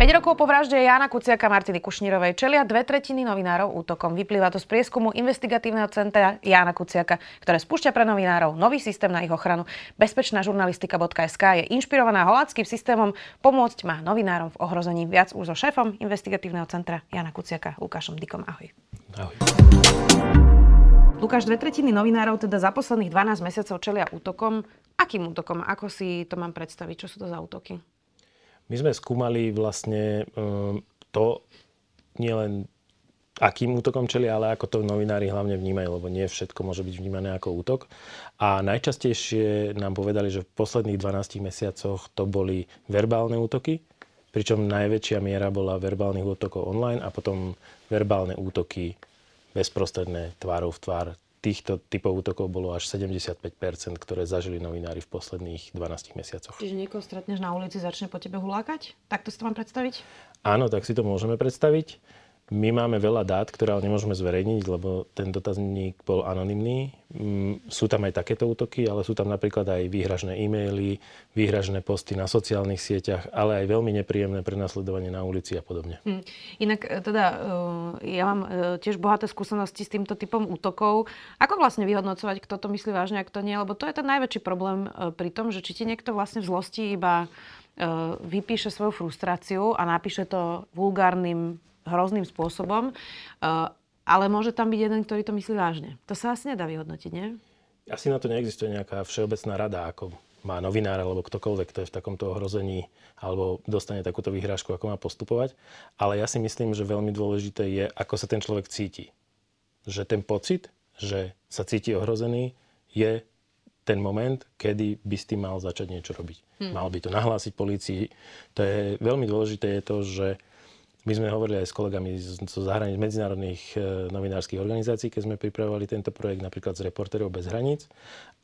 5 rokov po vražde Jana Kuciaka Martiny Kušnírovej čelia dve tretiny novinárov útokom. Vyplýva to z prieskumu investigatívneho centra Jana Kuciaka, ktoré spúšťa pre novinárov nový systém na ich ochranu. Bezpečná žurnalistika.sk je inšpirovaná holandským systémom pomôcť má novinárom v ohrození. Viac už so šéfom investigatívneho centra Jana Kuciaka, Lukášom Dikom. Ahoj. Ahoj. Lukáš, dve tretiny novinárov teda za posledných 12 mesiacov čelia útokom. Akým útokom? Ako si to mám predstaviť? Čo sú to za útoky? My sme skúmali vlastne um, to nielen akým útokom čeli, ale ako to novinári hlavne vnímajú, lebo nie všetko môže byť vnímané ako útok. A najčastejšie nám povedali, že v posledných 12 mesiacoch to boli verbálne útoky, pričom najväčšia miera bola verbálnych útokov online a potom verbálne útoky bezprostredné tvárov v tvár týchto typov útokov bolo až 75%, ktoré zažili novinári v posledných 12 mesiacoch. Čiže niekoho stretneš na ulici, začne po tebe hulákať? Takto si to mám predstaviť? Áno, tak si to môžeme predstaviť. My máme veľa dát, ktoré ale nemôžeme zverejniť, lebo ten dotazník bol anonymný. Mm, sú tam aj takéto útoky, ale sú tam napríklad aj výhražné e-maily, výhražné posty na sociálnych sieťach, ale aj veľmi nepríjemné prenasledovanie na ulici a podobne. Hmm. Inak e, teda e, ja mám e, tiež bohaté skúsenosti s týmto typom útokov. Ako vlastne vyhodnocovať, kto to myslí vážne a kto nie? Lebo to je ten najväčší problém pri tom, že či ti niekto vlastne v zlosti iba vypíše svoju frustráciu a napíše to vulgárnym hrozným spôsobom. Eh, ale môže tam byť jeden, ktorý to myslí vážne. To sa asi nedá vyhodnotiť, nie? Asi na to neexistuje nejaká všeobecná rada, ako má novinár alebo ktokoľvek, kto je v takomto ohrození alebo dostane takúto vyhrážku, ako má postupovať. Ale ja si myslím, že veľmi dôležité je, ako sa ten človek cíti. Že ten pocit, že sa cíti ohrozený, je ten moment, kedy by s tým mal začať niečo robiť. Hmm. Mal by to nahlásiť policii. To je veľmi dôležité je to, že my sme hovorili aj s kolegami zo zahranič medzinárodných e, novinárskych organizácií, keď sme pripravovali tento projekt, napríklad z Reporterov bez hraníc.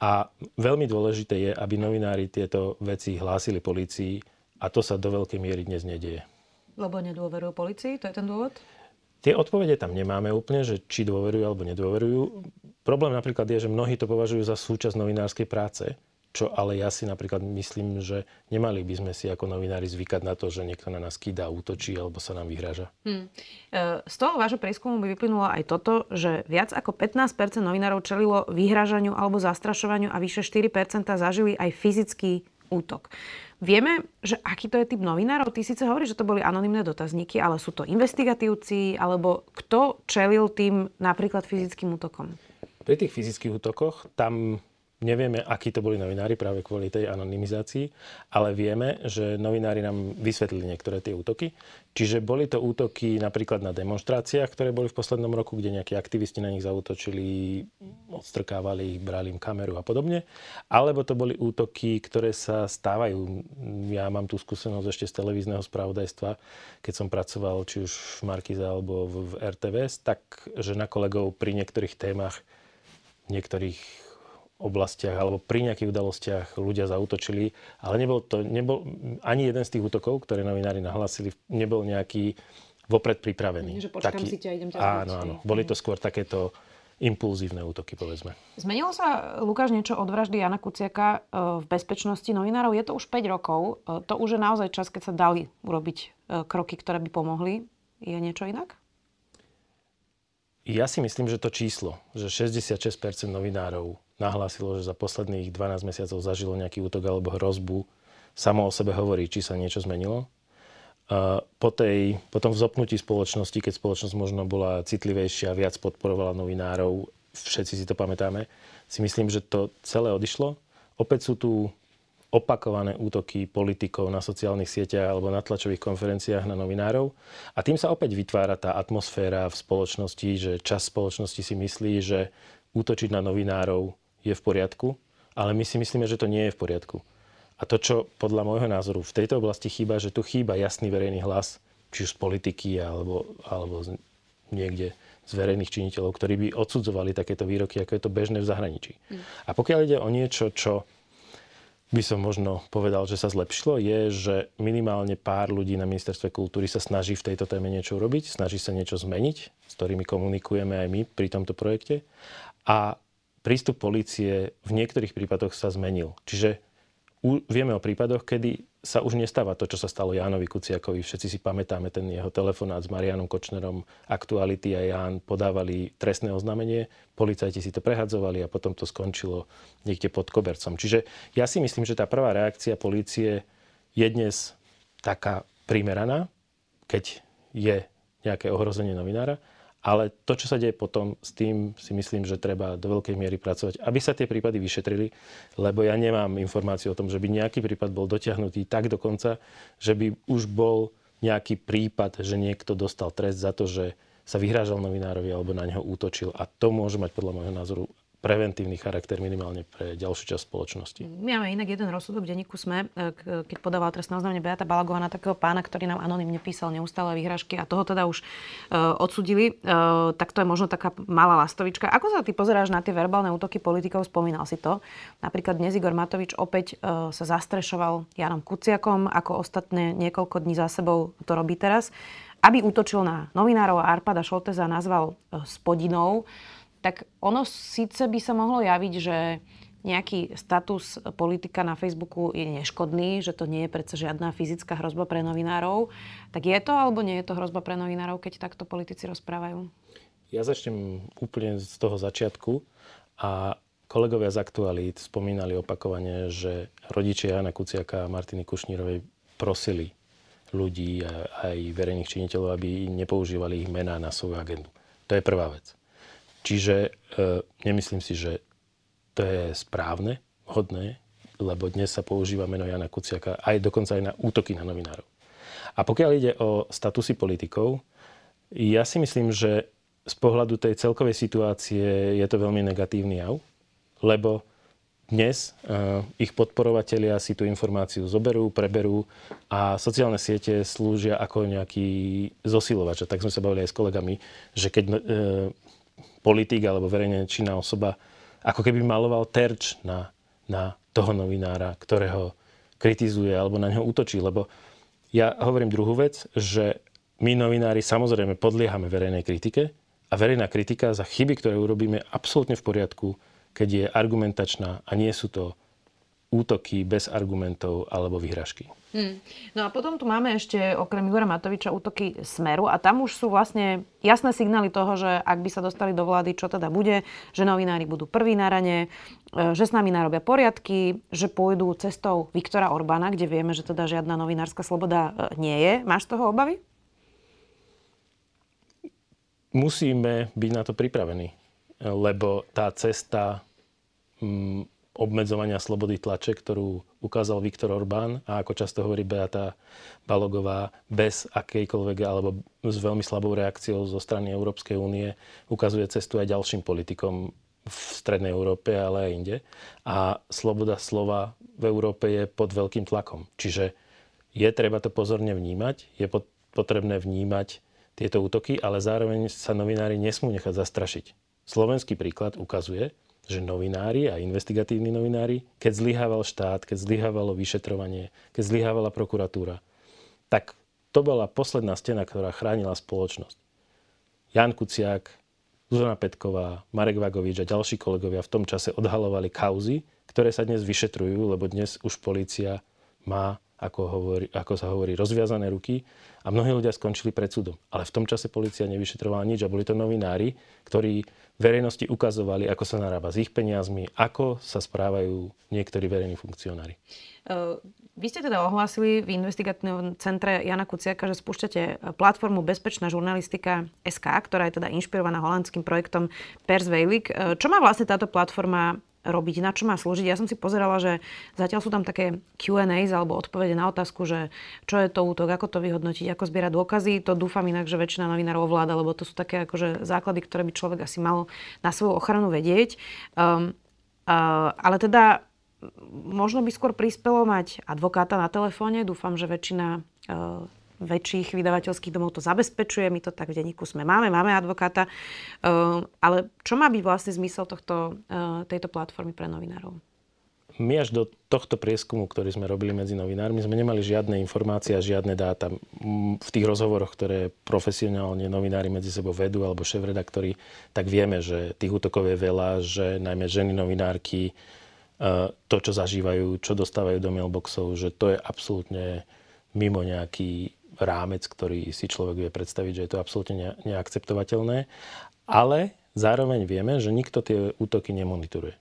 A veľmi dôležité je, aby novinári tieto veci hlásili policii a to sa do veľkej miery dnes nedieje. Lebo nedôverujú policii? To je ten dôvod? Tie odpovede tam nemáme úplne, že či dôverujú alebo nedôverujú. Problém napríklad je, že mnohí to považujú za súčasť novinárskej práce čo ale ja si napríklad myslím, že nemali by sme si ako novinári zvykať na to, že niekto na nás kýda, útočí alebo sa nám vyhráža. Hmm. Z toho vášho prieskumu by vyplynulo aj toto, že viac ako 15% novinárov čelilo vyhrážaniu alebo zastrašovaniu a vyše 4% zažili aj fyzický útok. Vieme, že aký to je typ novinárov? Ty síce hovoríš, že to boli anonimné dotazníky, ale sú to investigatívci, alebo kto čelil tým napríklad fyzickým útokom? Pri tých fyzických útokoch tam Nevieme, akí to boli novinári práve kvôli tej anonymizácii, ale vieme, že novinári nám vysvetlili niektoré tie útoky. Čiže boli to útoky napríklad na demonstráciách, ktoré boli v poslednom roku, kde nejakí aktivisti na nich zautočili, odstrkávali ich, brali im kameru a podobne. Alebo to boli útoky, ktoré sa stávajú. Ja mám tú skúsenosť ešte z televízneho spravodajstva, keď som pracoval či už v Markize alebo v RTVS, tak že na kolegov pri niektorých témach niektorých oblastiach alebo pri nejakých udalostiach ľudia zautočili, ale nebol to, nebol, ani jeden z tých útokov, ktoré novinári nahlásili, nebol nejaký vopred pripravený. Že počkám Taký, si ťa, idem ťa Áno, áno. Boli to skôr takéto impulzívne útoky, povedzme. Zmenilo sa, Lukáš, niečo od vraždy Jana Kuciaka e, v bezpečnosti novinárov? Je to už 5 rokov. E, to už je naozaj čas, keď sa dali urobiť e, kroky, ktoré by pomohli. Je niečo inak? Ja si myslím, že to číslo, že 66% novinárov nahlásilo, že za posledných 12 mesiacov zažilo nejaký útok alebo hrozbu, samo o sebe hovorí, či sa niečo zmenilo. Po, tej, po tom vzopnutí spoločnosti, keď spoločnosť možno bola citlivejšia, viac podporovala novinárov, všetci si to pamätáme, si myslím, že to celé odišlo. Opäť sú tu opakované útoky politikov na sociálnych sieťach alebo na tlačových konferenciách na novinárov. A tým sa opäť vytvára tá atmosféra v spoločnosti, že čas spoločnosti si myslí, že útočiť na novinárov je v poriadku, ale my si myslíme, že to nie je v poriadku. A to, čo podľa môjho názoru v tejto oblasti chýba, že tu chýba jasný verejný hlas, či už z politiky alebo, alebo z, niekde z verejných činiteľov, ktorí by odsudzovali takéto výroky, ako je to bežné v zahraničí. Mm. A pokiaľ ide o niečo, čo by som možno povedal, že sa zlepšilo, je, že minimálne pár ľudí na ministerstve kultúry sa snaží v tejto téme niečo urobiť, snaží sa niečo zmeniť, s ktorými komunikujeme aj my pri tomto projekte. A prístup policie v niektorých prípadoch sa zmenil. Čiže vieme o prípadoch, kedy sa už nestáva to, čo sa stalo Jánovi Kuciakovi. Všetci si pamätáme ten jeho telefonát s Marianom Kočnerom. Aktuality a Ján podávali trestné oznámenie, policajti si to prehadzovali a potom to skončilo niekde pod kobercom. Čiže ja si myslím, že tá prvá reakcia policie je dnes taká primeraná, keď je nejaké ohrozenie novinára. Ale to, čo sa deje potom, s tým si myslím, že treba do veľkej miery pracovať, aby sa tie prípady vyšetrili, lebo ja nemám informáciu o tom, že by nejaký prípad bol dotiahnutý tak do konca, že by už bol nejaký prípad, že niekto dostal trest za to, že sa vyhrážal novinárovi alebo na neho útočil. A to môže mať podľa môjho názoru preventívny charakter minimálne pre ďalšiu časť spoločnosti. My máme inak jeden rozsudok v denníku SME, e, keď podával trestné oznámenie Beata Balagová na takého pána, ktorý nám anonymne písal neustále vyhražky a toho teda už uh, odsudili. Uh, tak to je možno taká malá lastovička. Ako sa ty pozeráš na tie verbálne útoky politikov? Spomínal si to. Napríklad dnes Igor Matovič opäť sa zastrešoval Janom Kuciakom, ako ostatné niekoľko dní za sebou to robí teraz. Aby útočil na novinárov a Arpada Šolteza nazval spodinou tak ono síce by sa mohlo javiť, že nejaký status politika na Facebooku je neškodný, že to nie je predsa žiadna fyzická hrozba pre novinárov. Tak je to alebo nie je to hrozba pre novinárov, keď takto politici rozprávajú? Ja začnem úplne z toho začiatku a kolegovia z Aktualít spomínali opakovane, že rodičia Jana Kuciaka a Martiny Kušnírovej prosili ľudí a aj verejných činiteľov, aby nepoužívali ich mená na svoju agendu. To je prvá vec. Čiže e, nemyslím si, že to je správne, hodné, lebo dnes sa používa meno Jana Kuciaka aj dokonca aj na útoky na novinárov. A pokiaľ ide o statusy politikov, ja si myslím, že z pohľadu tej celkovej situácie je to veľmi negatívny jav, lebo dnes uh, ich podporovatelia si tú informáciu zoberú, preberú a sociálne siete slúžia ako nejaký zosilovač. A tak sme sa bavili aj s kolegami, že keď uh, politik alebo verejne činná osoba ako keby maloval terč na, na toho novinára, ktorého kritizuje alebo na neho útočí. Lebo ja hovorím druhú vec, že my novinári samozrejme podliehame verejnej kritike a verejná kritika za chyby, ktoré urobíme, absolútne v poriadku, keď je argumentačná a nie sú to útoky bez argumentov alebo vyhražky. Hmm. No a potom tu máme ešte okrem Igora Matoviča útoky Smeru a tam už sú vlastne jasné signály toho, že ak by sa dostali do vlády, čo teda bude, že novinári budú prví na rane, e, že s nami narobia poriadky, že pôjdu cestou Viktora Orbána, kde vieme, že teda žiadna novinárska sloboda e, nie je. Máš z toho obavy? Musíme byť na to pripravení, lebo tá cesta mm, obmedzovania slobody tlače, ktorú ukázal Viktor Orbán a ako často hovorí Beata Balogová, bez akejkoľvek alebo s veľmi slabou reakciou zo strany Európskej únie ukazuje cestu aj ďalším politikom v Strednej Európe, ale aj inde. A sloboda slova v Európe je pod veľkým tlakom. Čiže je treba to pozorne vnímať, je potrebné vnímať tieto útoky, ale zároveň sa novinári nesmú nechať zastrašiť. Slovenský príklad ukazuje, že novinári a investigatívni novinári, keď zlyhával štát, keď zlyhávalo vyšetrovanie, keď zlyhávala prokuratúra, tak to bola posledná stena, ktorá chránila spoločnosť. Jan Kuciak, Zuzana Petková, Marek Vagovič a ďalší kolegovia v tom čase odhalovali kauzy, ktoré sa dnes vyšetrujú, lebo dnes už polícia má, ako, hovorí, ako sa hovorí, rozviazané ruky a mnohí ľudia skončili pred súdom. Ale v tom čase policia nevyšetrovala nič a boli to novinári, ktorí verejnosti ukazovali, ako sa narába s ich peniazmi, ako sa správajú niektorí verejní funkcionári. Vy ste teda ohlásili v investigatívnom centre Jana Kuciaka, že spúšťate platformu Bezpečná žurnalistika SK, ktorá je teda inšpirovaná holandským projektom Pers Veilik. Čo má vlastne táto platforma robiť, na čo má slúžiť. Ja som si pozerala, že zatiaľ sú tam také Q&As alebo odpovede na otázku, že čo je to útok, ako to vyhodnotiť, ako zbierať dôkazy. To dúfam inak, že väčšina novinárov ovláda, lebo to sú také akože základy, ktoré by človek asi mal na svoju ochranu vedieť. Um, uh, ale teda možno by skôr prispelo mať advokáta na telefóne. Dúfam, že väčšina uh, väčších vydavateľských domov to zabezpečuje. My to tak v denníku sme máme, máme advokáta. Uh, ale čo má byť vlastne zmysel tohto, uh, tejto platformy pre novinárov? my až do tohto prieskumu, ktorý sme robili medzi novinármi, sme nemali žiadne informácie a žiadne dáta. V tých rozhovoroch, ktoré profesionálne novinári medzi sebou vedú, alebo šéf-redaktori, tak vieme, že tých útokov je veľa, že najmä ženy novinárky, e, to, čo zažívajú, čo dostávajú do mailboxov, že to je absolútne mimo nejaký rámec, ktorý si človek vie predstaviť, že je to absolútne neakceptovateľné. Ale zároveň vieme, že nikto tie útoky nemonitoruje.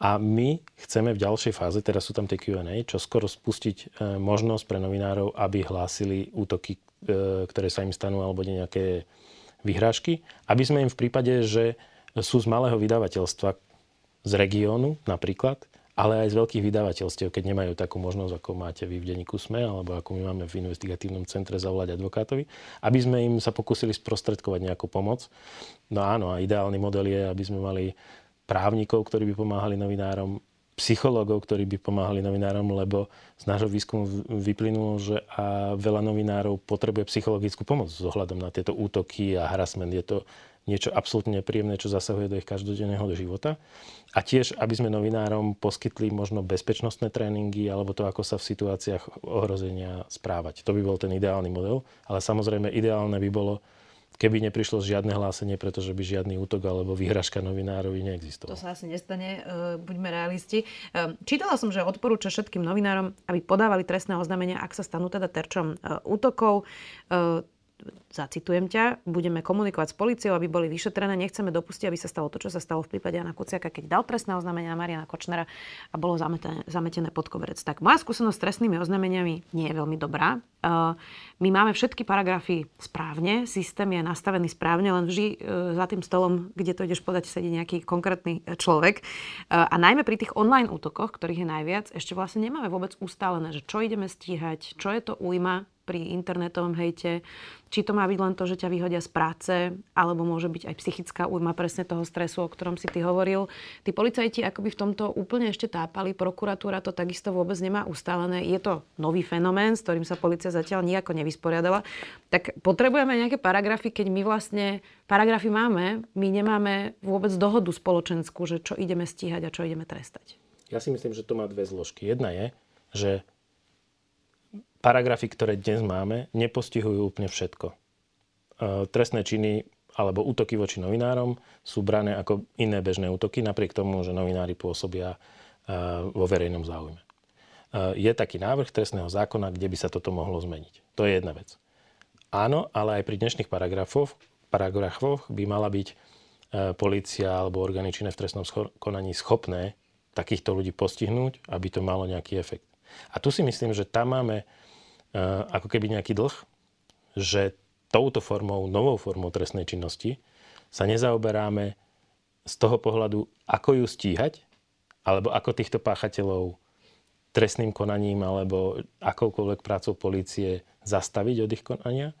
A my chceme v ďalšej fáze, teraz sú tam tie Q&A, čo skoro spustiť e, možnosť pre novinárov, aby hlásili útoky, e, ktoré sa im stanú, alebo nejaké vyhrážky, aby sme im v prípade, že sú z malého vydavateľstva z regiónu napríklad, ale aj z veľkých vydavateľstiev, keď nemajú takú možnosť, ako máte vy v denníku SME, alebo ako my máme v investigatívnom centre zavolať advokátovi, aby sme im sa pokúsili sprostredkovať nejakú pomoc. No áno, a ideálny model je, aby sme mali právnikov, ktorí by pomáhali novinárom, psychológov, ktorí by pomáhali novinárom, lebo z nášho výskumu vyplynulo, že a veľa novinárov potrebuje psychologickú pomoc s ohľadom na tieto útoky a harassment. Je to niečo absolútne nepríjemné, čo zasahuje do ich každodenného života. A tiež, aby sme novinárom poskytli možno bezpečnostné tréningy alebo to, ako sa v situáciách ohrozenia správať. To by bol ten ideálny model, ale samozrejme ideálne by bolo keby neprišlo žiadne hlásenie, pretože by žiadny útok alebo vyhražka novinárovi neexistoval. To sa asi nestane, e, buďme realisti. E, čítala som, že odporúča všetkým novinárom, aby podávali trestné oznámenia, ak sa stanú teda terčom e, útokov zacitujem ťa, budeme komunikovať s policiou, aby boli vyšetrené. Nechceme dopustiť, aby sa stalo to, čo sa stalo v prípade Jana Kuciaka, keď dal trestné oznámenie na Mariana Kočnera a bolo zametené, zametené pod koberec. Tak moja skúsenosť s trestnými oznámeniami nie je veľmi dobrá. Uh, my máme všetky paragrafy správne, systém je nastavený správne, len vždy uh, za tým stolom, kde to ideš podať, sedí nejaký konkrétny uh, človek. A najmä pri tých online útokoch, ktorých je najviac, ešte vlastne nemáme vôbec ustálené, že čo ideme stíhať, čo je to újma, pri internetovom hejte, či to má byť len to, že ťa vyhodia z práce, alebo môže byť aj psychická újma presne toho stresu, o ktorom si ty hovoril. Tí policajti akoby v tomto úplne ešte tápali, prokuratúra to takisto vôbec nemá ustálené. Je to nový fenomén, s ktorým sa policia zatiaľ nejako nevysporiadala. Tak potrebujeme nejaké paragrafy, keď my vlastne paragrafy máme, my nemáme vôbec dohodu spoločenskú, že čo ideme stíhať a čo ideme trestať. Ja si myslím, že to má dve zložky. Jedna je, že paragrafy, ktoré dnes máme, nepostihujú úplne všetko. E, trestné činy alebo útoky voči novinárom sú brané ako iné bežné útoky, napriek tomu, že novinári pôsobia e, vo verejnom záujme. E, je taký návrh trestného zákona, kde by sa toto mohlo zmeniť. To je jedna vec. Áno, ale aj pri dnešných paragrafoch, paragrafoch by mala byť policia alebo orgány činné v trestnom konaní schopné takýchto ľudí postihnúť, aby to malo nejaký efekt. A tu si myslím, že tam máme ako keby nejaký dlh, že touto formou, novou formou trestnej činnosti sa nezaoberáme z toho pohľadu, ako ju stíhať, alebo ako týchto páchateľov trestným konaním alebo akoukoľvek prácou policie zastaviť od ich konania,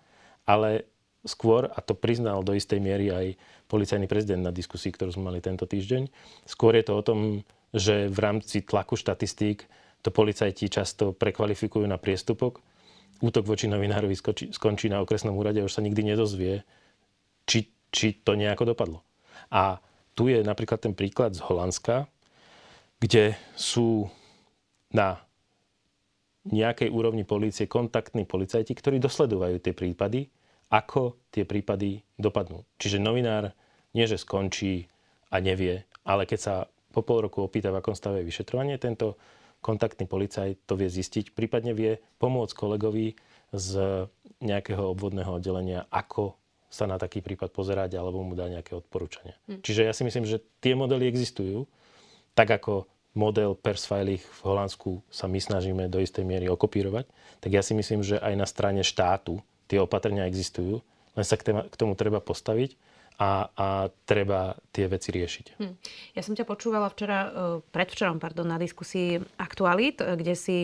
ale skôr, a to priznal do istej miery aj policajný prezident na diskusii, ktorú sme mali tento týždeň, skôr je to o tom, že v rámci tlaku štatistík to policajti často prekvalifikujú na priestupok útok voči novinárovi skončí na okresnom úrade a už sa nikdy nedozvie, či, či to nejako dopadlo. A tu je napríklad ten príklad z Holandska, kde sú na nejakej úrovni polície kontaktní policajti, ktorí dosledovajú tie prípady, ako tie prípady dopadnú. Čiže novinár nie, že skončí a nevie, ale keď sa po pol roku opýta, v akom stave je vyšetrovanie, tento kontaktný policajt to vie zistiť, prípadne vie pomôcť kolegovi z nejakého obvodného oddelenia, ako sa na taký prípad pozerať alebo mu dá nejaké odporúčania. Hm. Čiže ja si myslím, že tie modely existujú, tak ako model Persfiling v Holandsku sa my snažíme do istej miery okopírovať, tak ja si myslím, že aj na strane štátu tie opatrenia existujú, len sa k tomu treba postaviť a, a treba tie veci riešiť. Hm. Ja som ťa počúvala včera, e, predvčerom pardon, na diskusii Aktualit, e, kde si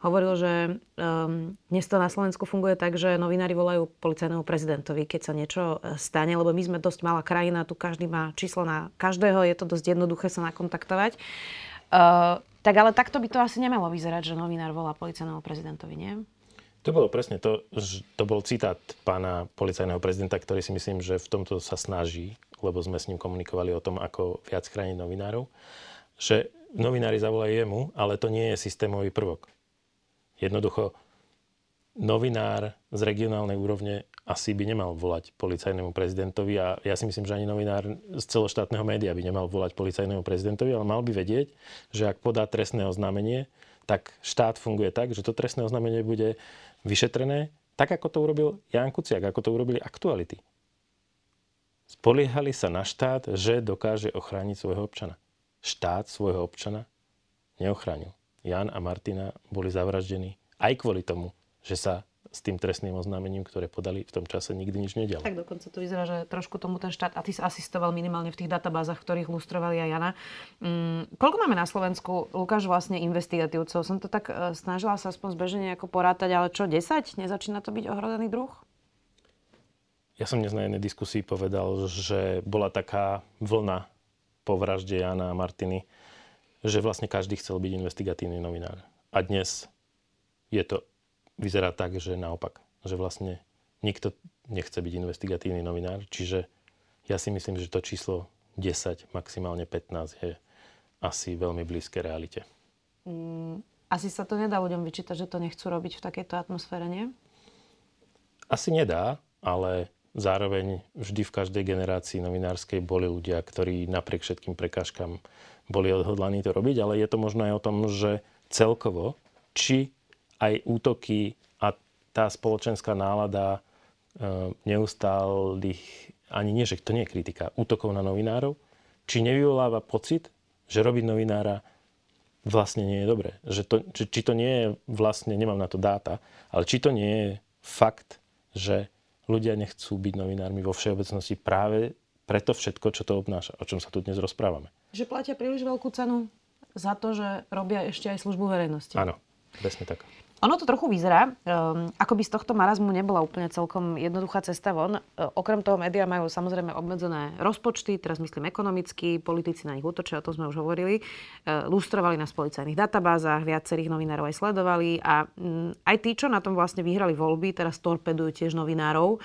hovoril, že um, dnes to na Slovensku funguje tak, že novinári volajú policajnému prezidentovi, keď sa niečo stane, lebo my sme dosť malá krajina, tu každý má číslo na každého, je to dosť jednoduché sa nakontaktovať. Uh, tak ale takto by to asi nemalo vyzerať, že novinár volá policajnému prezidentovi, nie? To bolo presne to, to bol citát pána policajného prezidenta, ktorý si myslím, že v tomto sa snaží, lebo sme s ním komunikovali o tom, ako viac chrániť novinárov, že novinári zavolajú jemu, ale to nie je systémový prvok. Jednoducho, novinár z regionálnej úrovne asi by nemal volať policajnému prezidentovi a ja si myslím, že ani novinár z celoštátneho média by nemal volať policajnému prezidentovi, ale mal by vedieť, že ak podá trestné oznámenie, tak štát funguje tak, že to trestné oznámenie bude vyšetrené tak, ako to urobil Jan Kuciak, ako to urobili aktuality. Spoliehali sa na štát, že dokáže ochrániť svojho občana. Štát svojho občana neochránil. Jan a Martina boli zavraždení aj kvôli tomu, že sa s tým trestným oznámením, ktoré podali v tom čase, nikdy nič nedialo. Tak dokonca to vyzerá, že trošku tomu ten štát asistoval minimálne v tých databázach, ktorých lustrovali aj Jana. Mm, koľko máme na Slovensku, Lukáš, vlastne investigatívcov? Som to tak e, snažila sa aspoň zbežne nejako porátať, ale čo, 10? Nezačína to byť ohrodený druh? Ja som dnes na jednej diskusii povedal, že bola taká vlna po vražde Jana a Martiny, že vlastne každý chcel byť investigatívny novinár. A dnes je to vyzerá tak, že naopak, že vlastne nikto nechce byť investigatívny novinár, čiže ja si myslím, že to číslo 10, maximálne 15 je asi veľmi blízke realite. Mm, asi sa to nedá ľuďom vyčítať, že to nechcú robiť v takejto atmosfére, nie? Asi nedá, ale zároveň vždy v každej generácii novinárskej boli ľudia, ktorí napriek všetkým prekážkam boli odhodlaní to robiť, ale je to možno aj o tom, že celkovo, či aj útoky a tá spoločenská nálada e, neustálých, ani nie, že to nie je kritika, útokov na novinárov, či nevyvoláva pocit, že robiť novinára vlastne nie je dobré. Že to, či, či to nie je vlastne, nemám na to dáta, ale či to nie je fakt, že ľudia nechcú byť novinármi vo všeobecnosti práve preto všetko, čo to obnáša, o čom sa tu dnes rozprávame. Že platia príliš veľkú cenu za to, že robia ešte aj službu verejnosti. Áno, presne tak. Ono to trochu vyzerá, um, ako by z tohto marazmu nebola úplne celkom jednoduchá cesta von. Uh, okrem toho médiá majú samozrejme obmedzené rozpočty, teraz myslím ekonomicky, politici na nich útočia, o tom sme už hovorili. Uh, lustrovali na policajných databázach, viacerých novinárov aj sledovali a um, aj tí, čo na tom vlastne vyhrali voľby, teraz torpedujú tiež novinárov.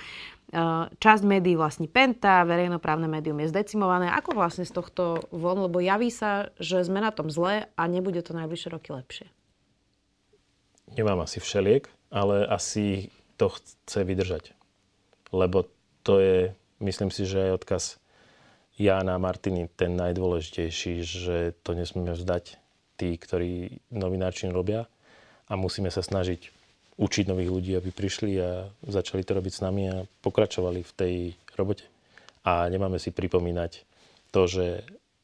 Uh, časť médií vlastní Penta, verejnoprávne médium je zdecimované. Ako vlastne z tohto von? Lebo javí sa, že sme na tom zle a nebude to najbližšie roky lepšie nemám asi všeliek, ale asi to chce vydržať. Lebo to je, myslím si, že aj odkaz Jána Martiny ten najdôležitejší, že to nesmieme vzdať tí, ktorí novinárčin robia a musíme sa snažiť učiť nových ľudí, aby prišli a začali to robiť s nami a pokračovali v tej robote. A nemáme si pripomínať to, že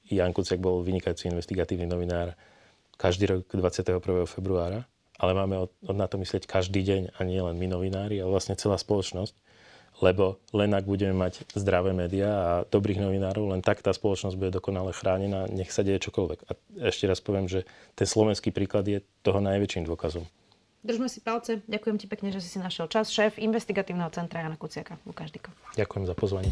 Jan Kuciak bol vynikajúci investigatívny novinár každý rok 21. februára ale máme od, od na to myslieť každý deň a nie len my novinári, ale vlastne celá spoločnosť. Lebo len ak budeme mať zdravé médiá a dobrých novinárov, len tak tá spoločnosť bude dokonale chránená, nech sa deje čokoľvek. A ešte raz poviem, že ten slovenský príklad je toho najväčším dôkazom. Držme si palce. Ďakujem ti pekne, že si si našiel čas. Šéf investigatívneho centra Jana Kuciaka. Lukáš Diko. Ďakujem za pozvanie.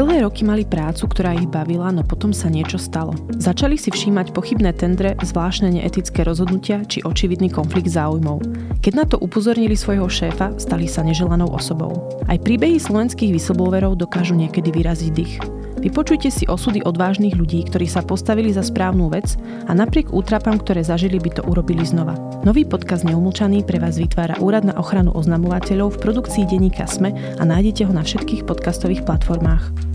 Dlhé roky mali prácu, ktorá ich bavila, no potom sa niečo stalo. Začali si všímať pochybné tendre, zvláštne neetické rozhodnutia či očividný konflikt záujmov. Keď na to upozornili svojho šéfa, stali sa neželanou osobou. Aj príbehy slovenských whistleblowerov dokážu niekedy vyraziť dých. Vypočujte si osudy odvážnych ľudí, ktorí sa postavili za správnu vec a napriek útrapám, ktoré zažili, by to urobili znova. Nový podcast Neumlčaný pre vás vytvára Úrad na ochranu oznamovateľov v produkcii denníka SME a nájdete ho na všetkých podcastových platformách.